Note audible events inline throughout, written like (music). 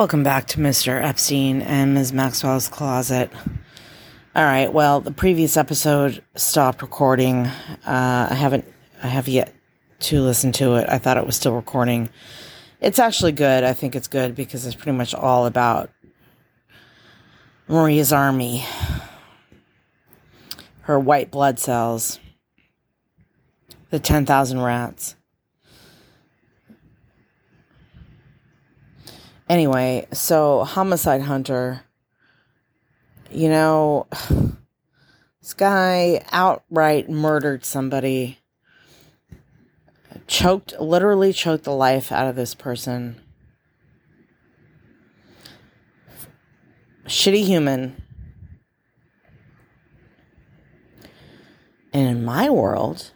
Welcome back to Mr. Epstein and Ms. Maxwell's Closet. All right, well, the previous episode stopped recording. Uh, I haven't, I have yet to listen to it. I thought it was still recording. It's actually good. I think it's good because it's pretty much all about Maria's army, her white blood cells, the 10,000 rats. Anyway, so Homicide Hunter, you know, (sighs) this guy outright murdered somebody, choked, literally choked the life out of this person. Shitty human. And in my world,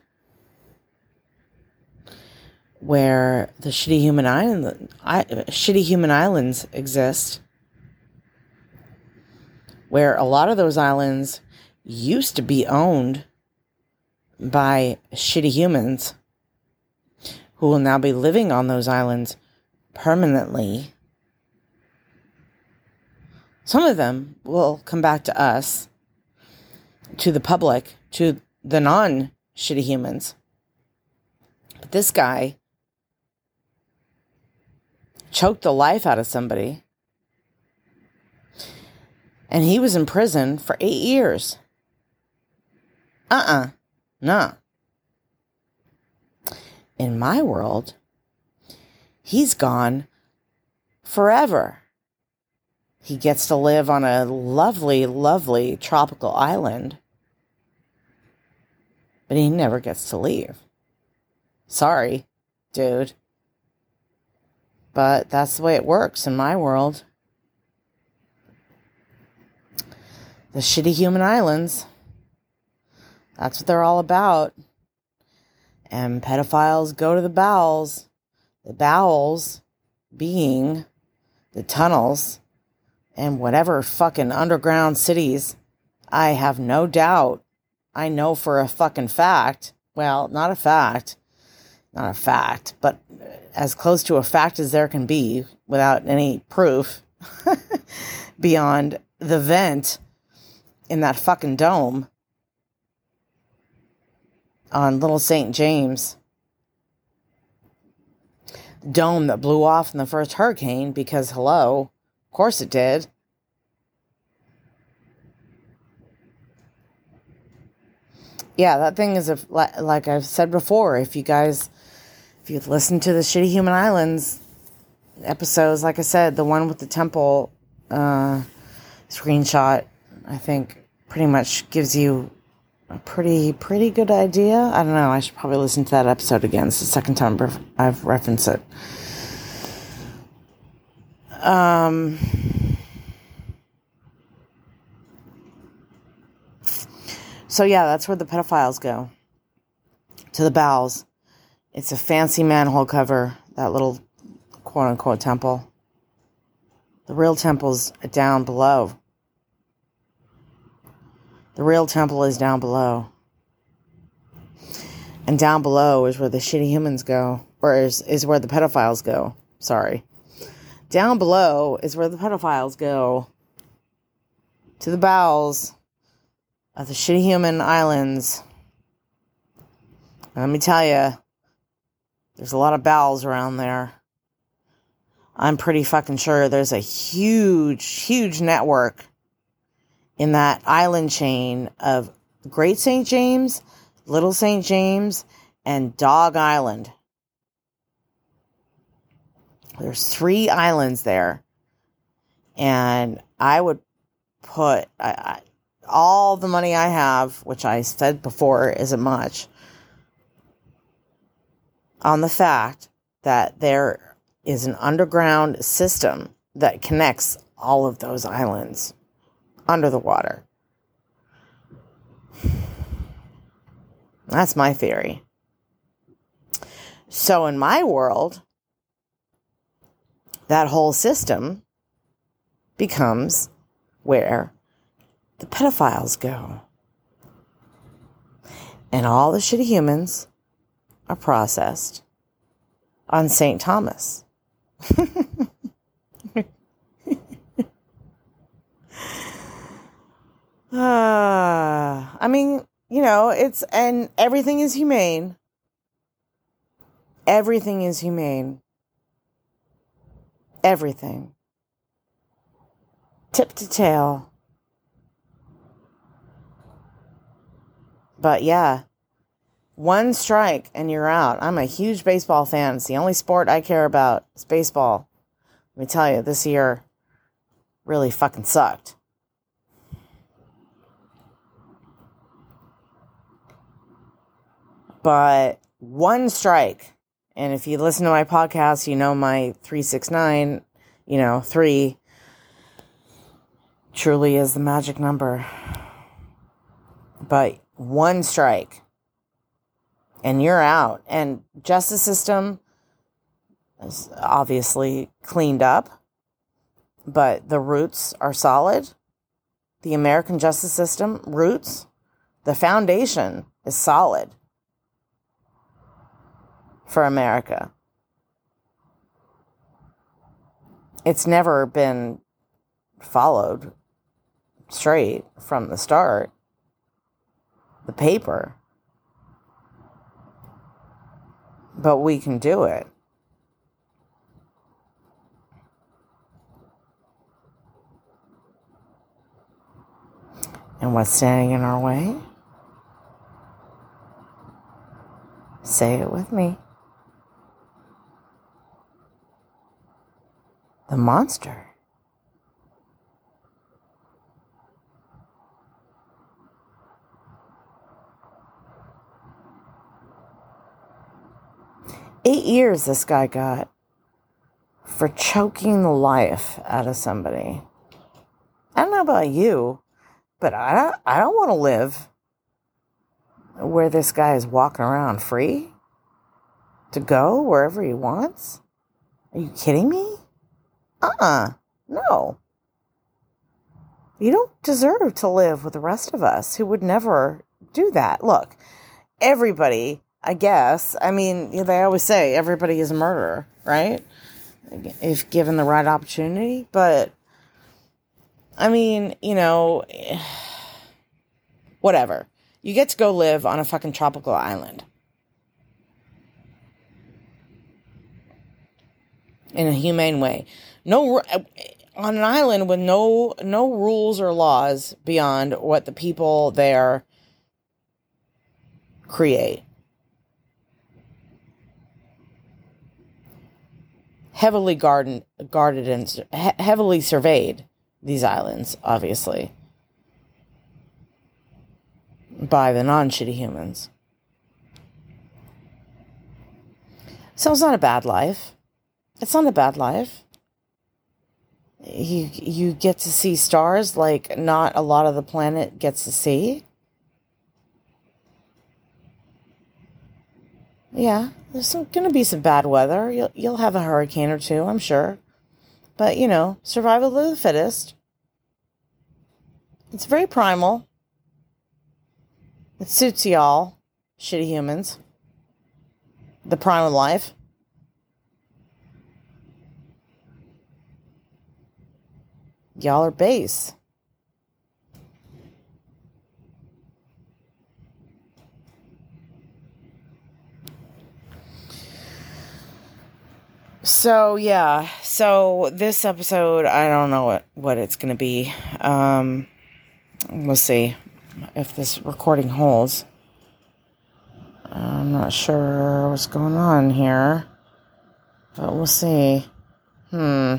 where the shitty human island, I, shitty human islands exist, where a lot of those islands used to be owned by shitty humans who will now be living on those islands permanently. Some of them will come back to us, to the public, to the non shitty humans. But this guy choked the life out of somebody. And he was in prison for eight years. Uh uh-uh. uh. In my world, he's gone forever. He gets to live on a lovely, lovely tropical island, but he never gets to leave. Sorry, dude. But that's the way it works in my world. The shitty human islands. That's what they're all about. And pedophiles go to the bowels. The bowels being the tunnels and whatever fucking underground cities. I have no doubt. I know for a fucking fact. Well, not a fact. Not a fact, but as close to a fact as there can be without any proof (laughs) beyond the vent in that fucking dome on Little St. James. Dome that blew off in the first hurricane because, hello, of course it did. Yeah, that thing is a like I've said before. If you guys if you've listened to the Shitty Human Islands episodes, like I said, the one with the temple uh, screenshot, I think pretty much gives you a pretty pretty good idea. I don't know. I should probably listen to that episode again. It's the second time I've referenced it. Um. So yeah, that's where the pedophiles go. To the bowels. It's a fancy manhole cover, that little quote unquote temple. The real temple's down below. The real temple is down below. And down below is where the shitty humans go, or is, is where the pedophiles go. Sorry. Down below is where the pedophiles go to the bowels of the shitty human islands. let me tell you, there's a lot of bowels around there. I'm pretty fucking sure there's a huge, huge network in that island chain of Great St. James, Little St. James, and Dog Island. There's three islands there. And I would put I, I, all the money I have, which I said before isn't much, on the fact that there is an underground system that connects all of those islands under the water. That's my theory. So, in my world, that whole system becomes where the pedophiles go. And all the shitty humans are processed on St. Thomas. Uh, (laughs) I mean, you know, it's, and everything is humane. Everything is humane. Everything. Tip to tail. But yeah, one strike and you're out. I'm a huge baseball fan. It's the only sport I care about. It's baseball. Let me tell you, this year really fucking sucked. But one strike, and if you listen to my podcast, you know my 369, you know, three truly is the magic number. But one strike and you're out. And justice system is obviously cleaned up, but the roots are solid. The American justice system roots, the foundation is solid for America. It's never been followed straight from the start. The paper. But we can do it. And what's standing in our way? Say it with me. The monster. Eight years this guy got for choking the life out of somebody. I don't know about you, but I don't, I don't want to live where this guy is walking around free to go wherever he wants. Are you kidding me? Uh uh-uh. uh No. You don't deserve to live with the rest of us who would never do that. Look, everybody I guess. I mean, they always say everybody is a murderer, right? If given the right opportunity. But, I mean, you know, (sighs) whatever. You get to go live on a fucking tropical island. In a humane way. No, uh, on an island with no no rules or laws beyond what the people there create. Heavily guarded, guarded and he- heavily surveyed these islands, obviously, by the non shitty humans. So it's not a bad life. It's not a bad life. You you get to see stars like not a lot of the planet gets to see. Yeah, there's gonna be some bad weather. You'll, you'll have a hurricane or two, I'm sure. But, you know, survival of the fittest. It's very primal. It suits y'all, shitty humans. The prime of life. Y'all are base. So yeah, so this episode, I don't know what what it's gonna be. Um, we'll see if this recording holds. I'm not sure what's going on here, but we'll see. Hmm.